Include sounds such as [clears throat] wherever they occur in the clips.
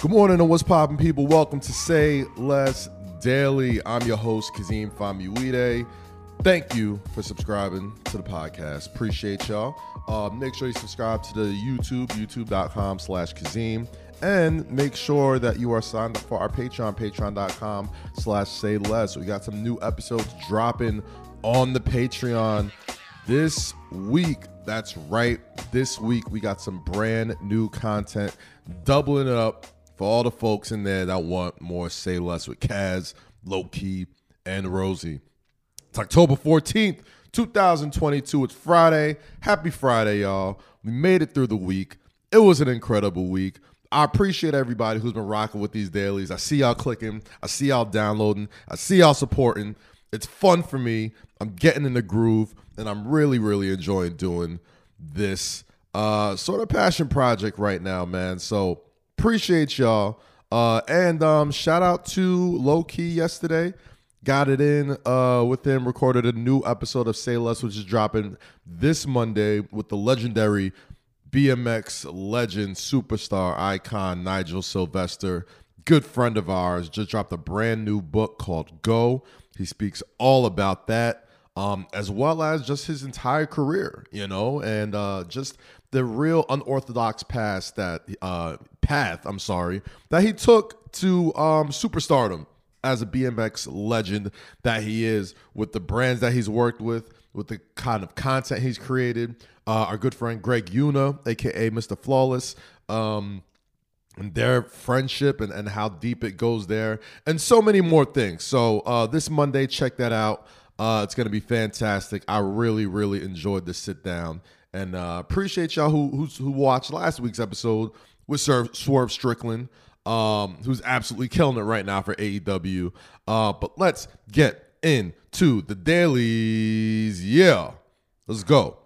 Good morning and what's poppin', people? Welcome to Say Less Daily. I'm your host, Kazeem Famuyide. Thank you for subscribing to the podcast. Appreciate y'all. Uh, make sure you subscribe to the YouTube, youtube.com slash Kazim. And make sure that you are signed up for our Patreon, patreon.com slash say less. We got some new episodes dropping on the Patreon this week. That's right. This week we got some brand new content, doubling it up for all the folks in there that want more Say Less with Kaz, Low Key, and Rosie. It's October 14th, 2022. It's Friday. Happy Friday, y'all. We made it through the week. It was an incredible week. I appreciate everybody who's been rocking with these dailies. I see y'all clicking. I see y'all downloading. I see y'all supporting. It's fun for me. I'm getting in the groove, and I'm really, really enjoying doing this uh, sort of passion project right now, man. So Appreciate y'all. Uh, and um, shout out to Low Key yesterday. Got it in uh, with him, recorded a new episode of Say Less, which is dropping this Monday with the legendary BMX legend, superstar, icon Nigel Sylvester, good friend of ours, just dropped a brand new book called Go. He speaks all about that, um, as well as just his entire career, you know, and uh, just the real unorthodox path that uh, path, I'm sorry, that he took to um, superstardom as a BMX legend that he is with the brands that he's worked with, with the kind of content he's created. Uh, our good friend Greg Yuna, aka Mr. Flawless, um, and their friendship and, and how deep it goes there, and so many more things. So uh, this Monday, check that out. Uh, it's going to be fantastic. I really, really enjoyed the sit down and uh, appreciate y'all who who watched last week's episode with Sir Swerve Strickland, um, who's absolutely killing it right now for AEW. Uh, but let's get into the dailies. Yeah, let's go.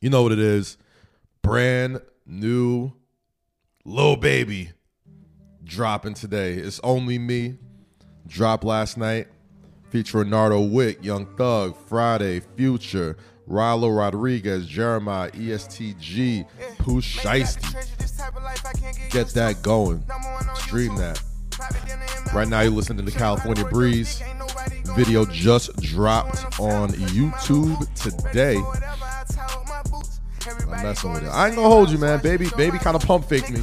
You know what it is? Brand new Lil Baby dropping today. It's only me. Drop last night. Featuring Nardo Wick, Young Thug, Friday, Future, Rylo Rodriguez, Jeremih, ESTG, Pooh Shiesty. Get that going. Stream that. Right now, you're listening to the California Breeze. Video just dropped on YouTube today. I'm messing with it. I ain't gonna hold you, man. Baby, baby kind of pump fake me.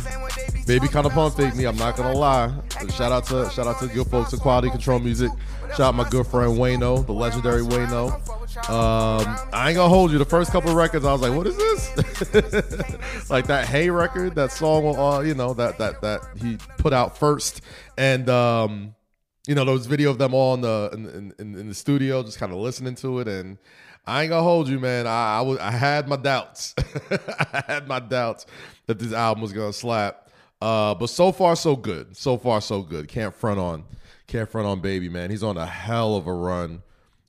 Baby kind of pump fake me. I'm not gonna lie. Shout out to shout out to good folks at Quality Control Music. Shout out my good friend Wayno, the legendary Wayno. Um, I ain't gonna hold you. The first couple of records, I was like, "What is this?" [laughs] like that Hey record, that song, uh, you know, that that that he put out first, and um, you know, was video of them all in the in, in, in the studio, just kind of listening to it, and I ain't gonna hold you, man. I I, was, I had my doubts. [laughs] I had my doubts that this album was gonna slap. Uh, but so far so good. So far so good. Can't front on can't front on baby, man. He's on a hell of a run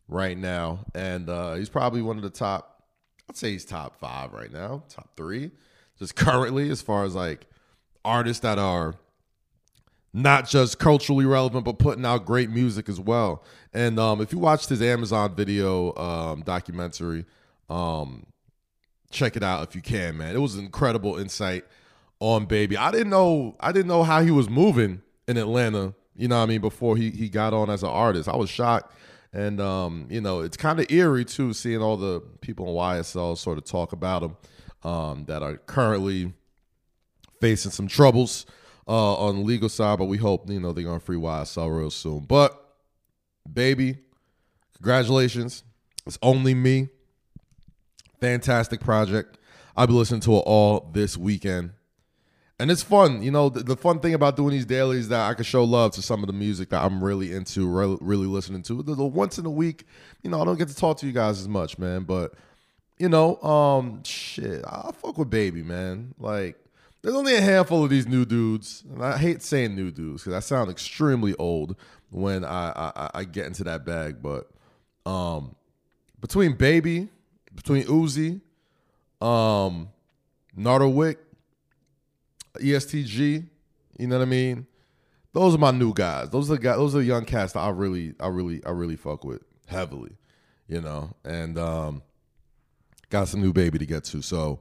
right now. And uh, he's probably one of the top, I'd say he's top five right now, top three, just [laughs] currently, as far as like artists that are not just culturally relevant, but putting out great music as well. And um, if you watched his Amazon video um, documentary, um, check it out if you can, man. It was an incredible insight on Baby. I didn't know I didn't know how he was moving in Atlanta you know what I mean, before he he got on as an artist. I was shocked. And um, you know, it's kind of eerie too, seeing all the people in YSL sort of talk about him um, that are currently facing some troubles uh, on the legal side. But we hope you know they're gonna free YSL real soon. But baby, congratulations! It's only me. Fantastic project. I'll be listening to it all this weekend and it's fun. You know, the, the, fun thing about doing these dailies that I can show love to some of the music that I'm really into, really, really listening to. The, the, once in a week, you know, I don't get to talk to you guys as much, man. But you know, um, shit, I fuck with Baby, man. Like, there's only a handful of these new dudes, and I hate saying new dudes because I sound extremely old when I, I I get into that bag. But um, between Baby, between Uzi, um, Nardo Wick EST Gee. You know what I mean? Those are my new guys. Those are the guys. Those are the young cats that I really, I really, I really fuck with heavily. You know, and um, got some new baby to get to. So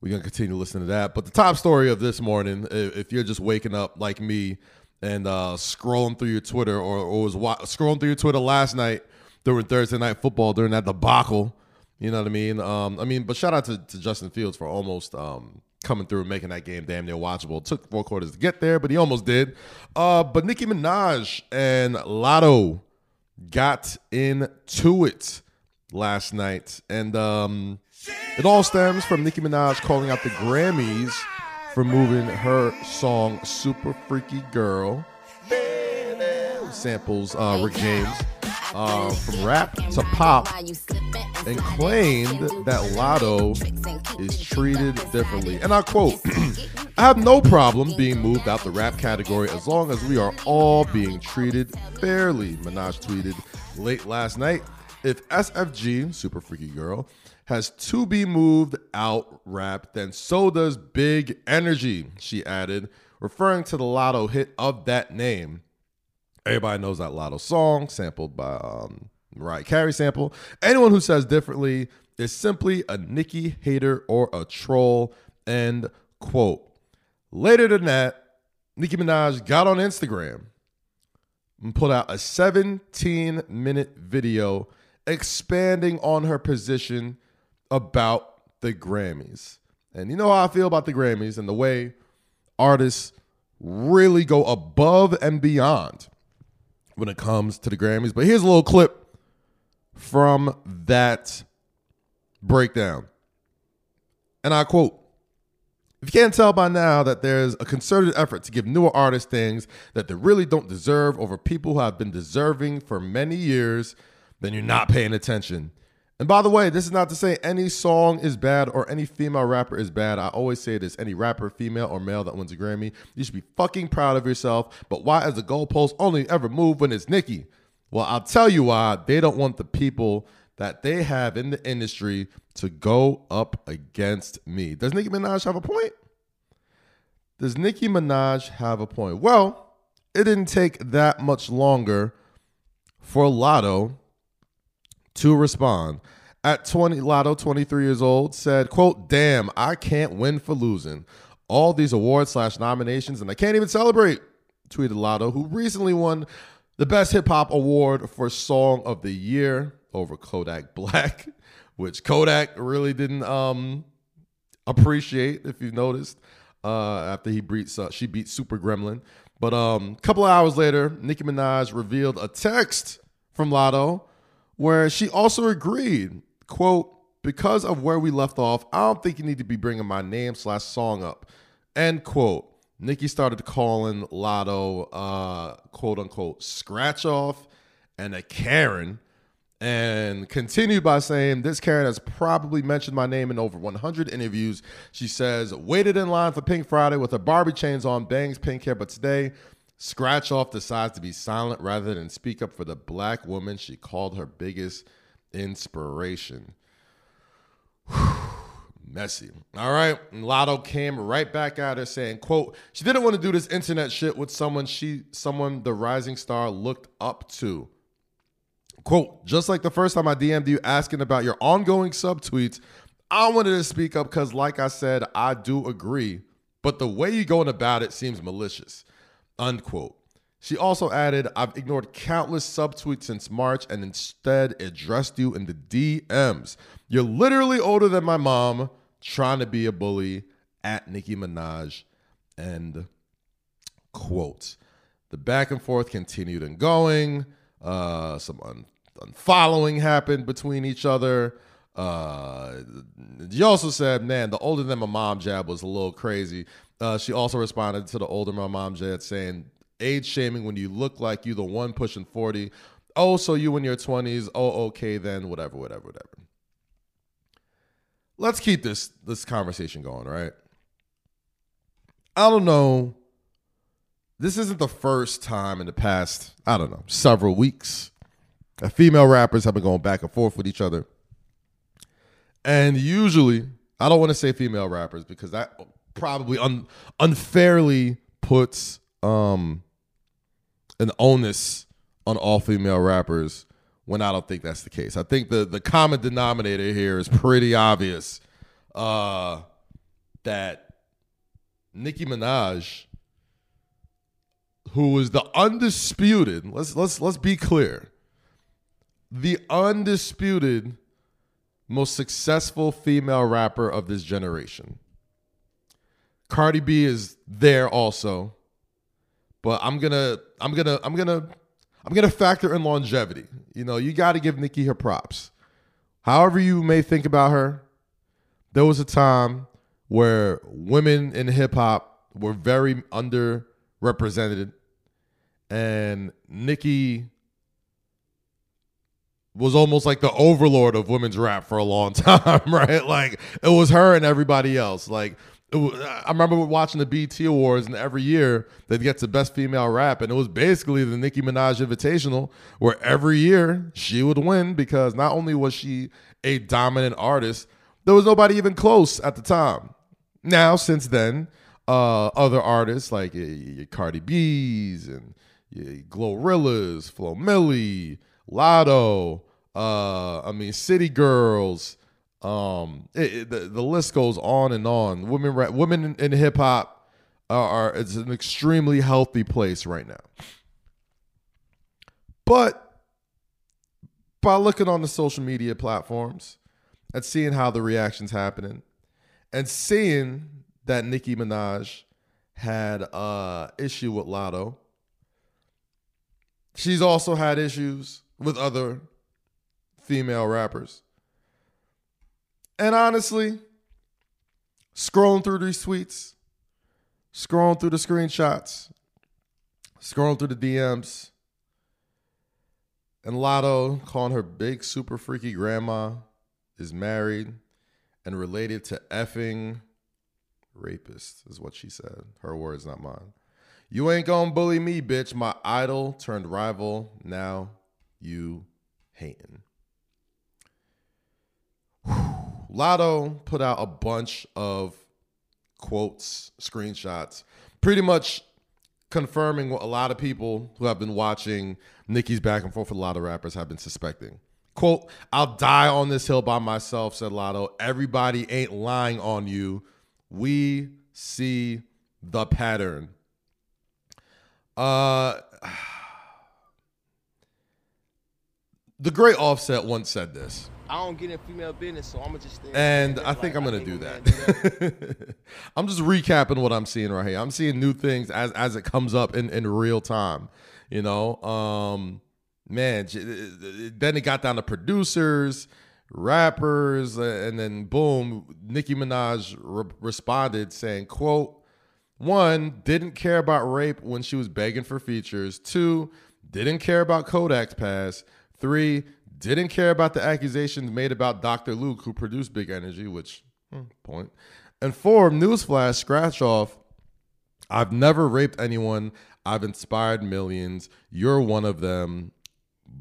we're gonna continue listening to that. But the top story of this morning, if you're just waking up like me and uh, scrolling through your Twitter, or, or was wa- scrolling through your Twitter last night during Thursday night football during that debacle, you know what I mean? Um, I mean, but shout out to, to Justin Fields for almost um, coming through and making that game damn near watchable. It took four quarters to get there, but he almost did. Uh, but Nicki Minaj and Latto got into it last night, and um, it all stems from Nicki Minaj calling out the Grammys for moving her song "Super Freaky Girl" samples uh, Rick James uh, from rap to pop and claimed that Latto is treated differently. And I quote, [clears throat] I have no problem being moved out the rap category as long as we are all being treated fairly, Minaj tweeted late last night. If SFG, Super Freaky Girl, has to be moved out rap, then so does Big Energy, she added, referring to the Latto hit of that name. Everybody knows that Latto song, sampled by um, Mariah Carey sample. Anyone who says differently is simply a Nicki hater or a troll. End quote. Later than that, Nicki Minaj got on Instagram and put out a 17 minute video expanding on her position about the Grammys. And you know how I feel about the Grammys and the way artists really go above and beyond when it comes to the Grammys. But here's a little clip from that breakdown. And I quote If you can't tell by now that there's a concerted effort to give newer artists things that they really don't deserve over people who have been deserving for many years, then you're not paying attention. And by the way, this is not to say any song is bad or any female rapper is bad. I always say this any rapper, female or male that wins a Grammy, you should be fucking proud of yourself. But why is the goalpost only ever move when it's Nicki? Well, I'll tell you why. They don't want the people that they have in the industry to go up against me. Does Nicki Minaj have a point? Does Nicki Minaj have a point? Well, it didn't take that much longer for Latto to respond. At 20, Latto, 23 years old, said, quote, damn, I can't win for losing. All these awards slash nominations, and I can't even celebrate, tweeted Latto, who recently won the Best Hip Hop Award for Song of the Year over Kodak Black, [laughs] which Kodak really didn't um, appreciate, if you've noticed, uh, after he beats, uh, she beat Super Gremlin. But a um, couple of hours later, Nicki Minaj revealed a text from Latto where she also agreed, quote, because of where we left off, I don't think you need to be bringing my name slash song up, end quote. Nicki started calling Latto, uh, quote unquote, scratch off and a Karen, and continued by saying, This Karen has probably mentioned my name in over 100 interviews. She says, Waited in line for Pink Friday with her Barbie chains on, bangs pink hair, but today Scratch Off decides to be silent rather than speak up for the black woman she called her biggest inspiration. [sighs] Messy. All right. Latto came right back at her saying, quote, she didn't want to do this internet shit with someone she someone the rising star looked up to. Quote, just like the first time I DM'd you asking about your ongoing subtweets, I wanted to speak up because, like I said, I do agree. But the way you're going about it seems malicious. Unquote. She also added, I've ignored countless subtweets since March and instead addressed you in the DMs. You're literally older than my mom, trying to be a bully at Nicki Minaj. End quote. The back and forth continued and going. Uh, some un- unfollowing happened between each other. Uh, she also said, man, the older than my mom jab was a little crazy. Uh, she also responded to the older my mom jab saying, age shaming when you look like you the one pushing 40. Oh, so you in your 20s. Oh, okay, then whatever, whatever, whatever. Let's keep this this conversation going, right? I don't know. This isn't the first time in the past, I don't know, several weeks female rappers have been going back and forth with each other and usually, I don't want to say female rappers because that probably un- unfairly puts um, an onus on all female rappers when I don't think that's the case. I think the the common denominator here is pretty obvious. Uh, that Nicki Minaj, who is the undisputed, let's let's let's be clear, the undisputed most successful female rapper of this generation. Cardi B is there also. But I'm gonna I'm gonna I'm gonna I'm gonna factor in longevity. You know, you gotta give Nicki her props. However you may think about her, there was a time where women in hip hop were very underrepresented. And Nicki was almost like the overlord of women's rap for a long [laughs] time, right? Like it was her and everybody else. Like I remember watching the BET Awards, and every year they get the best female rap, and it was basically the Nicki Minaj Invitational, where every year she would win because not only was she a dominant artist, there was nobody even close at the time. Now, since then, uh, other artists like Cardi B's and Glorilla's, Flo Milli, Latto, uh, I mean City Girls, um, it, it, the, the list goes on and on. Women rap, women in, in hip hop are, are it's an extremely healthy place right now. But by looking on the social media platforms and seeing how the reactions happening and seeing that Nicki Minaj had uh issue with Latto. She's also had issues with other female rappers. And honestly, scrolling through these tweets, scrolling through the screenshots, scrolling through the DMs, and Latto calling her big super freaky grandma is married and related to effing rapist, is what she said. Her words, not mine. You ain't gonna bully me, bitch. My idol turned rival. Now you hating. Latto put out a bunch of quotes, screenshots, pretty much confirming what a lot of people who have been watching Nicki's back and forth with a lot of rappers have been suspecting. Quote, I'll die on this hill by myself, said Latto. Everybody ain't lying on you. We see the pattern. Uh the great offset once said this. I don't get in female business, so I'm gonna just. And I think I'm gonna do that. [laughs] I'm just recapping what I'm seeing right here. I'm seeing new things as as it comes up in in real time. You know, um, man. Then it got down to producers, rappers, and then boom, Nicki Minaj re- responded saying, "quote One didn't care about rape when she was begging for features. Two didn't care about Kodak's past. Three didn't care about the accusations made about Dr. Luke, who produced Big Energy, which, hmm, point. And four, newsflash, scratch off. I've never raped anyone. I've inspired millions. You're one of them,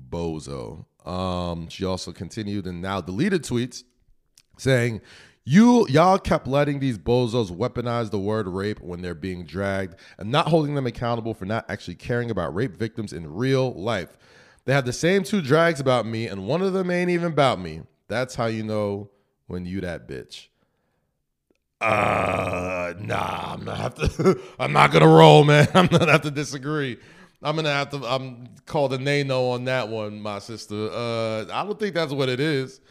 bozo. Um, she also continued and now deleted tweets saying, you y'all kept letting these bozos weaponize the word rape when they're being dragged and not holding them accountable for not actually caring about rape victims in real life. They have the same two drags about me, and one of them ain't even about me. That's how you know when you that bitch. Uh, nah, I'm not have to. [laughs] I'm not gonna roll, man. [laughs] I'm gonna have to disagree. I'm gonna have to. I'm called a nay no on that one, my sister. Uh, I don't think that's what it is.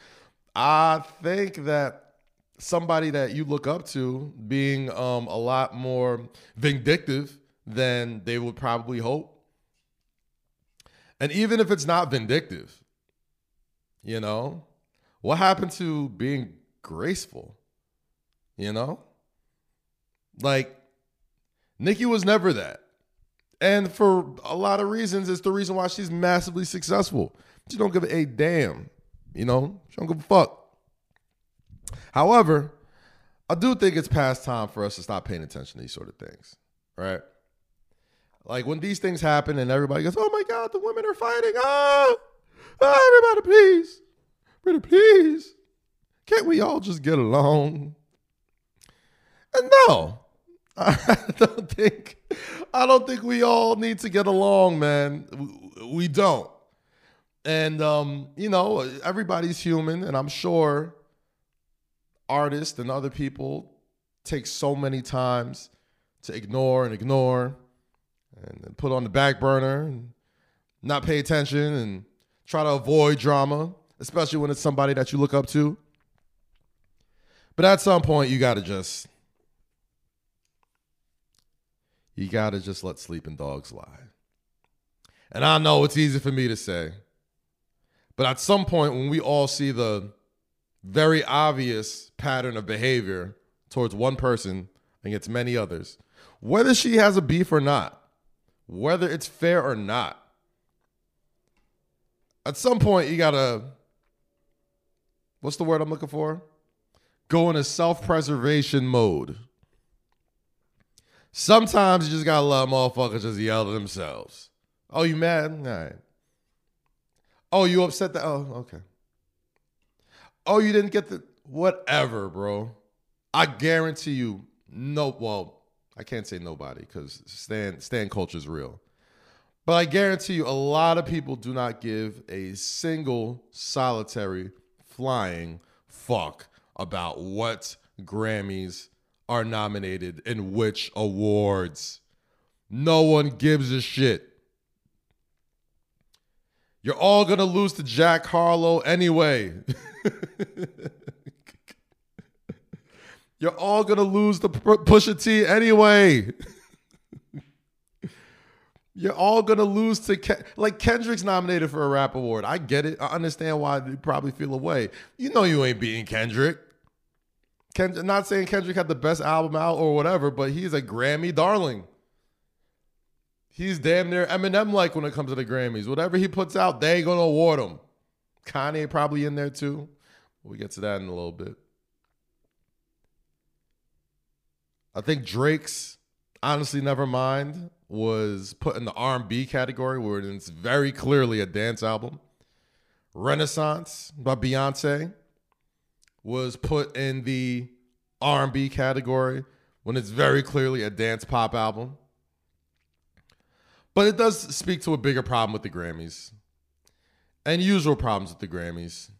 I think that somebody that you look up to being um a lot more vindictive than they would probably hope and even if it's not vindictive, you know, what happened to being graceful? You know? Like, Nicki was never that. And for a lot of reasons, it's the reason why she's massively successful. She don't give a damn. You know, she don't give a fuck. However, I do think it's past time for us to stop paying attention to these sort of things, right? Like when these things happen and everybody goes, "Oh my God, the women are fighting!" Oh, oh everybody, please, pretty please, can't we all just get along? And no, [laughs] I don't think, I don't think we all need to get along, man. We don't. And um, you know, everybody's human, and I'm sure artists and other people take so many times to ignore and ignore and put on the back burner and not pay attention and try to avoid drama, especially when it's somebody that you look up to. But at some point, you got to just you got to just let sleeping dogs lie. And I know it's easy for me to say, but at some point, when we all see the very obvious pattern of behavior towards one person and against many others, whether she has a beef or not, whether it's fair or not, at some point, you got to, what's the word I'm looking for? Go into self preservation mode. Sometimes you just gotta let motherfuckers just yell at themselves. Oh, you mad? All right. Oh, you upset that? Oh, okay. Oh, you didn't get the whatever, bro. I guarantee you, no. Well, I can't say nobody because stand stand culture is real. But I guarantee you, a lot of people do not give a single solitary flying fuck about what Grammys are nominated in which awards. No one gives a shit. You're all gonna lose to Jack Harlow anyway. [laughs] [laughs] You're all gonna lose to Pusha T anyway. You're all gonna lose to Ken- like Kendrick's nominated for a rap award. I get it. I understand why you probably feel away. You know you ain't beating Kendrick. Ken- not saying Kendrick had the best album out or whatever, but he's a Grammy darling. He's damn near Eminem like when it comes to the Grammys. Whatever he puts out, they gonna award him. Kanye probably in there too. We'll get to that in a little bit. I think Drake's honestly never mind was put in the R&B category where it's very clearly a dance album. Renaissance by Beyonce was put in the R&B category when it's very clearly a dance pop album. But it does speak to a bigger problem with the Grammys and usual problems with the Grammys.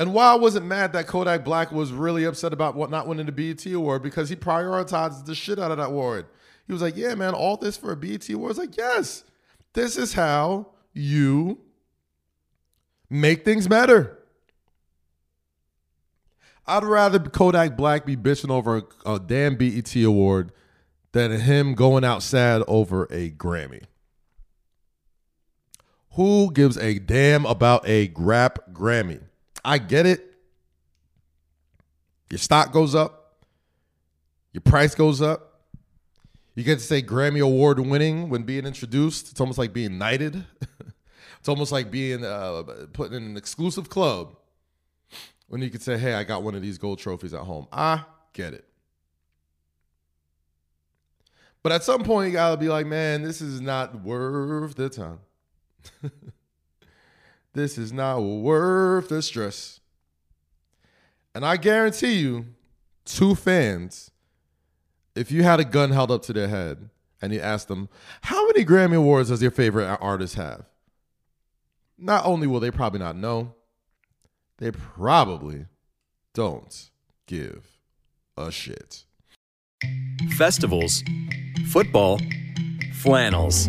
And while I wasn't mad that Kodak Black was really upset about what not winning the BET award because he prioritized the shit out of that award. He was like, "Yeah, man, all this for a BET award." I was like, "Yes, this is how you make things matter." I'd rather Kodak Black be bitching over a, a damn BET award than him going out sad over a Grammy. Who gives a damn about a rap Grammy? I get it. Your stock goes up, your price goes up. You get to say Grammy Award winning when being introduced. It's almost like being knighted. [laughs] it's almost like being uh, put in an exclusive club when you could say, hey, I got one of these gold trophies at home. I get it. But at some point, you gotta be like, man, this is not worth the time. [laughs] this is not worth the stress. And I guarantee you, two fans, if you had a gun held up to their head and you asked them, how many Grammy Awards does your favorite artist have? Not only will they probably not know, they probably don't give a shit. Festivals, football, flannels.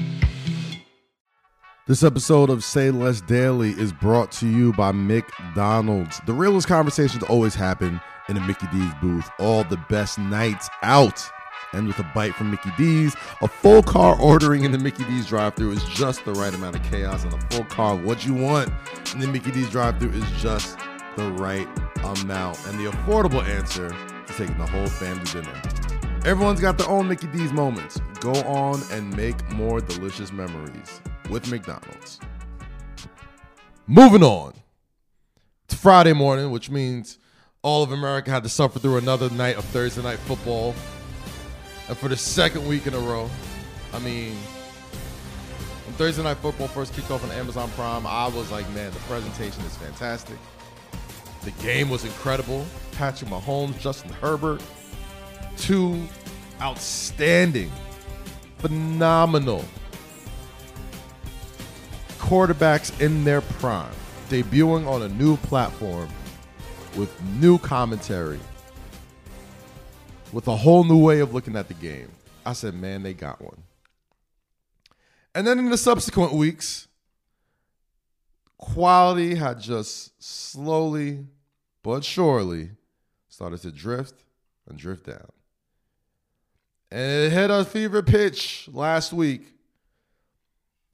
This episode of Say Less Daily is brought to you by McDonald's. The realest conversations always happen in a Mickey D's booth. All the best nights out. And with a bite from Mickey D's, a full car ordering in the Mickey D's drive thru is just the right amount of chaos. And a full car, what you want in the Mickey D's drive thru is just the right amount. And the affordable answer is taking the whole family dinner. Everyone's got their own Mickey D's moments. Go on and make more delicious memories with McDonald's. Moving on. It's Friday morning, which means all of America had to suffer through another night of Thursday night football. And for the second week in a row, I mean, When Thursday Night Football first kicked off on Amazon Prime, I was like, man, the presentation is fantastic. The game was incredible. Patrick Mahomes, Justin Herbert, two outstanding, phenomenal quarterbacks in their prime, debuting on a new platform with new commentary, with a whole new way of looking at the game. I said, man, they got one. And then in the subsequent weeks, quality had just slowly but surely started to drift and drift down. And it hit a fever pitch last week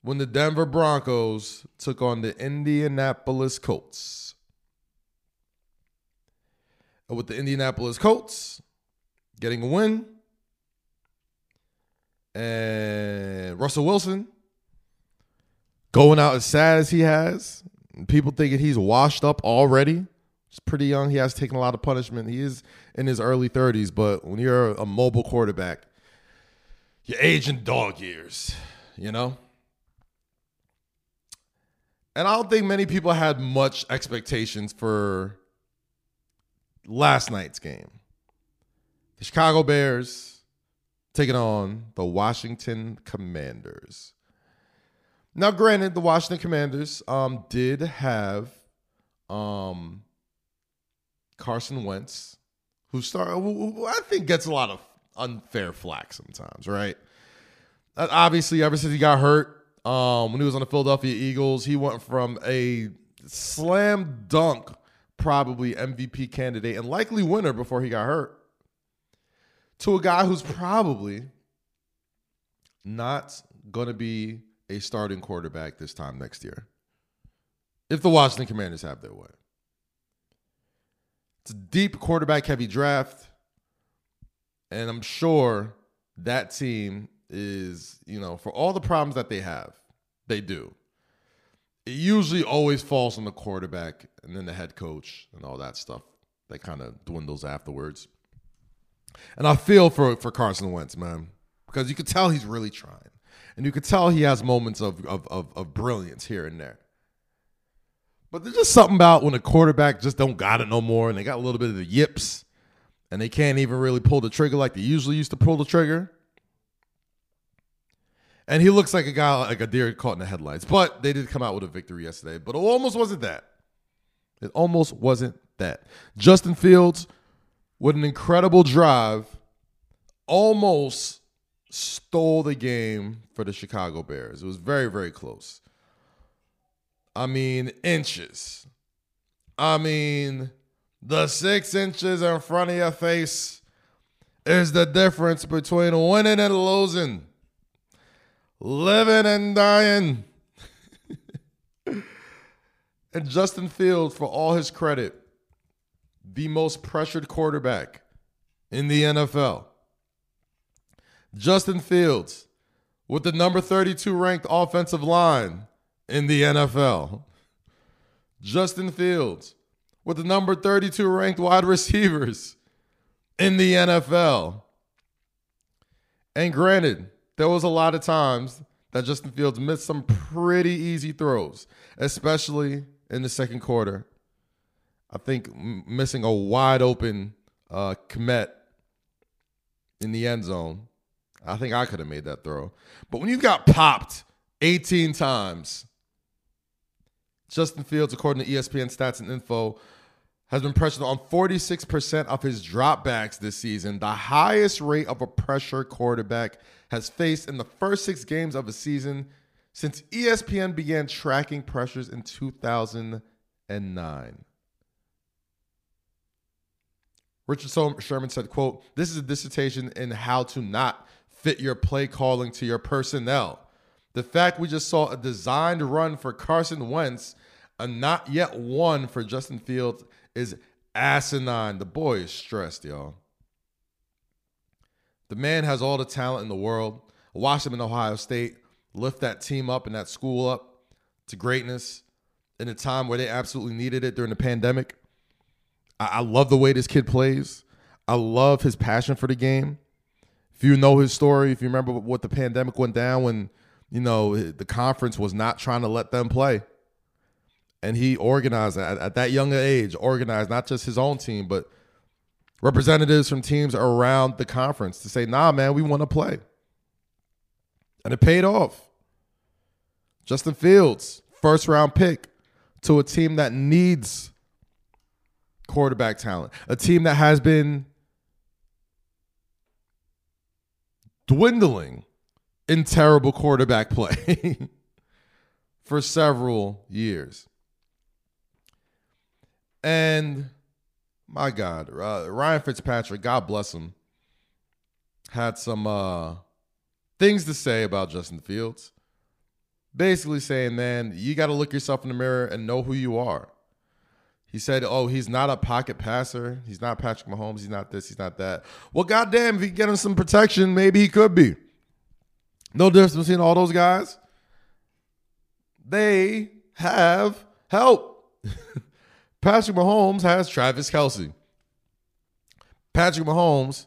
when the Denver Broncos took on the Indianapolis Colts. And with the Indianapolis Colts getting a win, and Russell Wilson going out as sad as he has, people thinking he's washed up already. He's pretty young. He has taken a lot of punishment. He is in his early 30s, but when you're a mobile quarterback, you're aging dog years, you know? And I don't think many people had much expectations for last night's game. The Chicago Bears taking on the Washington Commanders. Now, granted, the Washington Commanders um, did have um, Carson Wentz, who started, who I think gets a lot of unfair flack sometimes, right? Uh, obviously, ever since he got hurt, um, when he was on the Philadelphia Eagles, he went from a slam dunk, probably MVP candidate and likely winner before he got hurt, to a guy who's probably not going to be a starting quarterback this time next year. If the Washington Commanders have their way. It's a deep quarterback heavy draft. And I'm sure that team is, you know, for all the problems that they have, they do. It usually always falls on the quarterback and then the head coach and all that stuff that kind of dwindles afterwards. And I feel for for Carson Wentz, man, because you could tell he's really trying, and you could tell he has moments of of of, of brilliance here and there. But there's just something about when a quarterback just don't got it no more, and they got a little bit of the yips, and they can't even really pull the trigger like they usually used to pull the trigger. And he looks like a guy like a deer caught in the headlights. But they did come out with a victory yesterday. But it almost wasn't that. It almost wasn't that. Justin Fields, with an incredible drive, almost stole the game for the Chicago Bears. It was very, very close. I mean, inches. I mean, the six inches in front of your face is the difference between winning and losing living and dying. [laughs] and Justin Fields, for all his credit, the most pressured quarterback in the NFL. Justin Fields, with the number 32 ranked offensive line in the NFL. Justin Fields, with the number 32 ranked wide receivers in the NFL. And granted, there was a lot of times that Justin Fields missed some pretty easy throws, especially in the second quarter. I think missing a wide open uh, Kmet in the end zone. I think I could have made that throw. But when you got popped 18 times, Justin Fields, according to ESPN stats and info, has been pressured on 46% of his dropbacks this season, the highest rate of a pressure quarterback has faced in the first six games of a season since ESPN began tracking pressures in 2009. Richard Sherman said, quote, this is a dissertation in how to not fit your play calling to your personnel. The fact we just saw a designed run for Carson Wentz, a not yet one for Justin Fields, is asinine. The boy is stressed, y'all. The man has all the talent in the world. Watch him in Ohio State lift that team up and that school up to greatness in a time where they absolutely needed it during the pandemic. I, I love the way this kid plays. I love his passion for the game. If you know his story, if you remember what the pandemic went down when you know, the conference was not trying to let them play. And he organized at, at that younger age, organized not just his own team, but representatives from teams around the conference to say, nah, man, we want to play. And it paid off. Justin Fields, first round pick to a team that needs quarterback talent, a team that has been dwindling in terrible quarterback [laughs] play for several years. And my God, Ryan Fitzpatrick, God bless him, had some uh, things to say about Justin Fields. Basically saying, man, you got to look yourself in the mirror and know who you are. He said, "Oh, he's not a pocket passer. He's not Patrick Mahomes. He's not this. He's not that." Well, goddamn, if he get him some protection, maybe he could be. No difference between all those guys. They have help. [laughs] Patrick Mahomes has Travis Kelce. Patrick Mahomes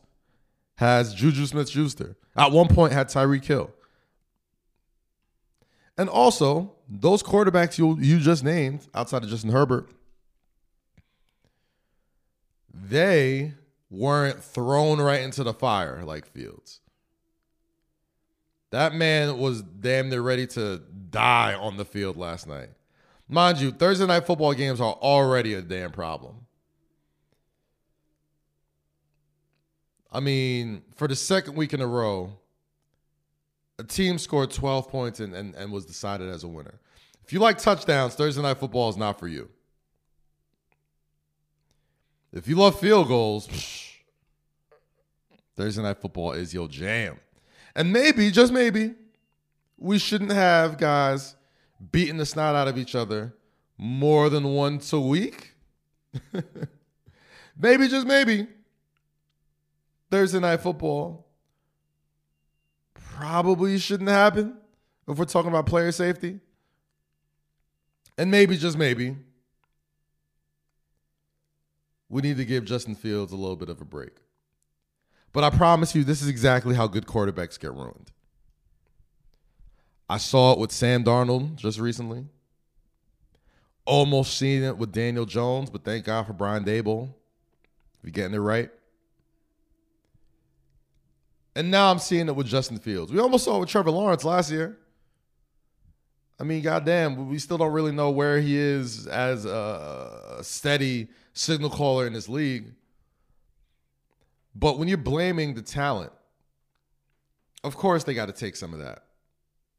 has Juju Smith Schuster. At one point, had Tyreek Hill. And also, those quarterbacks you, you just named, outside of Justin Herbert, they weren't thrown right into the fire like Fields. That man was damn near ready to die on the field last night. Mind you, Thursday night football games are already a damn problem. I mean, for the second week in a row, a team scored 12 points and, and, and was decided as a winner. If you like touchdowns, Thursday night football is not for you. If you love field goals, psh, Thursday night football is your jam. And maybe, just maybe, we shouldn't have guys beating the snot out of each other more than once a week. [laughs] maybe, just maybe, Thursday night football probably shouldn't happen if we're talking about player safety. And maybe, just maybe, we need to give Justin Fields a little bit of a break. But I promise you, this is exactly how good quarterbacks get ruined. I saw it with Sam Darnold just recently. Almost seen it with Daniel Jones, but thank God for Brian Daboll. We getting it right. And now I'm seeing it with Justin Fields. We almost saw it with Trevor Lawrence last year. I mean, goddamn, we still don't really know where he is as a steady signal caller in this league. But when you're blaming the talent, of course they got to take some of that.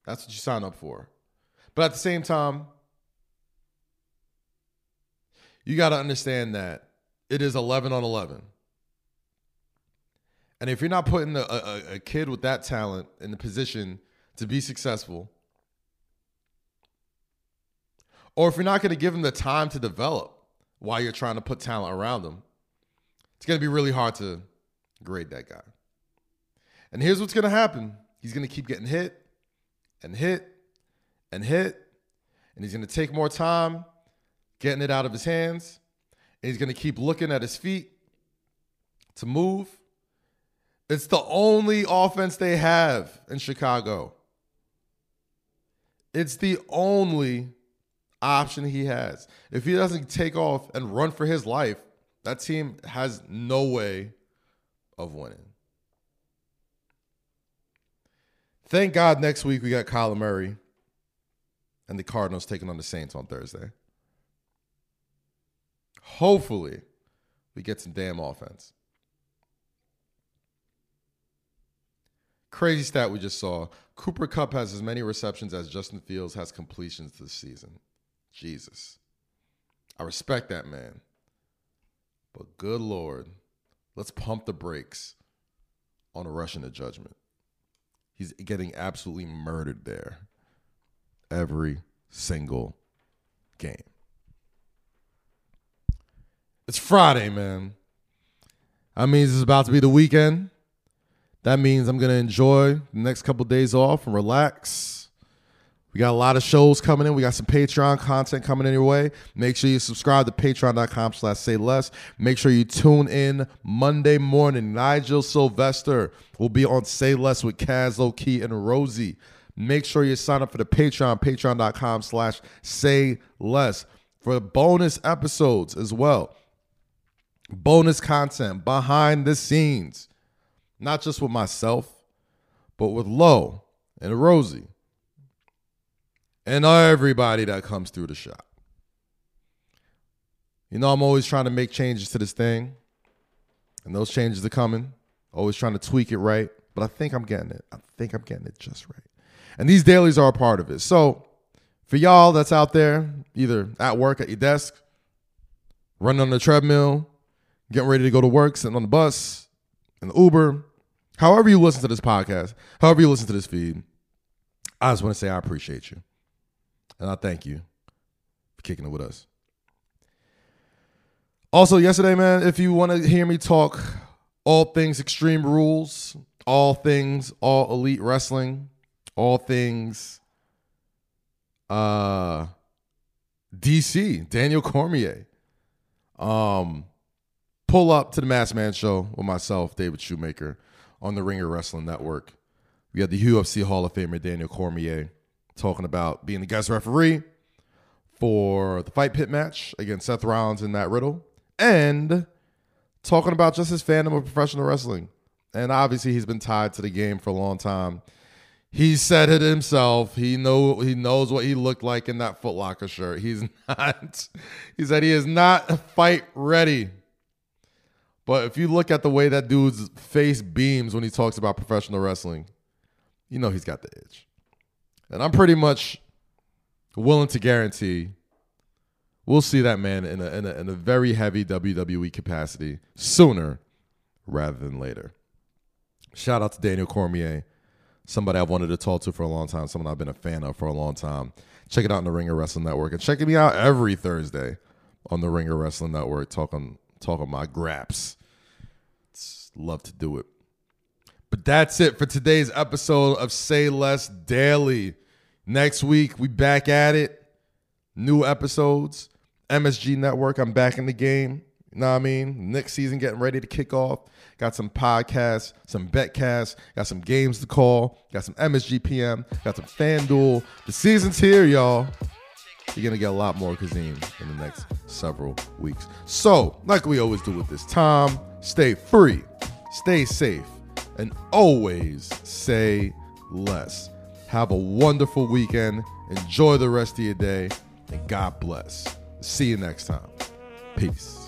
That's what you sign up for. But at the same time, you got to understand that it is 11 on 11. And if you're not putting a, a, a, kid with that talent in the position to be successful, or if you're not going to give him the time to develop while you're trying to put talent around him, it's going to be really hard to grade that guy. And here's what's going to happen he's going to keep getting hit and hit and hit, and he's going to take more time getting it out of his hands. And he's going to keep looking at his feet to move. It's the only offense they have in Chicago. It's the only option he has. If he doesn't take off and run for his life, that team has no way of winning. Thank God next week we got Kyler Murray and the Cardinals taking on the Saints on Thursday. Hopefully, we get some damn offense. Crazy stat we just saw. Cooper Kupp has as many receptions as Justin Fields has completions this season. Jesus. I respect that man. But good Lord, let's pump the brakes on a rush into judgment. He's getting absolutely murdered there every single game. It's Friday, man. That means it's about to be the weekend. That means I'm going to enjoy the next couple days off and relax we got a lot of shows coming in. We got some Patreon content coming in your way. Make sure you subscribe to patreon.com slash say less. Make sure you tune in Monday morning. Nigel Sylvester will be on Say Less with Kaz Key and Rosie. Make sure you sign up for the Patreon, patreon.com slash say less for bonus episodes as well. Bonus content behind the scenes, not just with myself, but with Lo and Rosie and everybody that comes through the shop. You know, I'm always trying to make changes to this thing, and those changes are coming. Always trying to tweak it right, but I think I'm getting it. I think I'm getting it just right. And these dailies are a part of it. So, for y'all that's out there, either at work at your desk, running on the treadmill, getting ready to go to work, sitting on the bus, in the Uber, however you listen to this podcast, however you listen to this feed, I just want to say I appreciate you. And I thank you for kicking it with us. Also, yesterday, man, if you want to hear me talk all things Extreme Rules, all things All Elite Wrestling, all things uh DC, Daniel Cormier. Um pull up to the Masked Man show with myself, David Shoemaker, on the Ringer Wrestling Network. We got the UFC Hall of Famer Daniel Cormier talking about being the guest referee for the fight pit match against Seth Rollins and Matt Riddle, and talking about just his fandom of professional wrestling. And obviously, he's been tied to the game for a long time. He said it himself. He know he knows what he looked like in that Footlocker shirt. He's [laughs] not. He said he is not fight ready. But if you look at the way that dude's face beams when he talks about professional wrestling, you know he's got the itch. And I'm pretty much willing to guarantee we'll see that man in a, in a, in a very heavy WWE capacity sooner rather than later. Shout out to Daniel Cormier, somebody I've wanted to talk to for a long time, someone I've been a fan of for a long time. Check it out on the Ringer Wrestling Network and checking me out every Thursday on the Ringer Wrestling Network, talking talking my graps. Love to do it. But that's it for today's episode of Say Less Daily. Next week, we back at it. New episodes. MSG Network, I'm back in the game. You know what I mean? Next season getting ready to kick off. Got some podcasts, some betcasts, got some games to call, got some MSG PM, got some FanDuel. The season's here, y'all. You're gonna get a lot more Kazeem in the next several weeks. So, like we always do with this time, stay free, stay safe, and always say less. Have a wonderful weekend. Enjoy the rest of your day, and God bless. See you next time. Peace.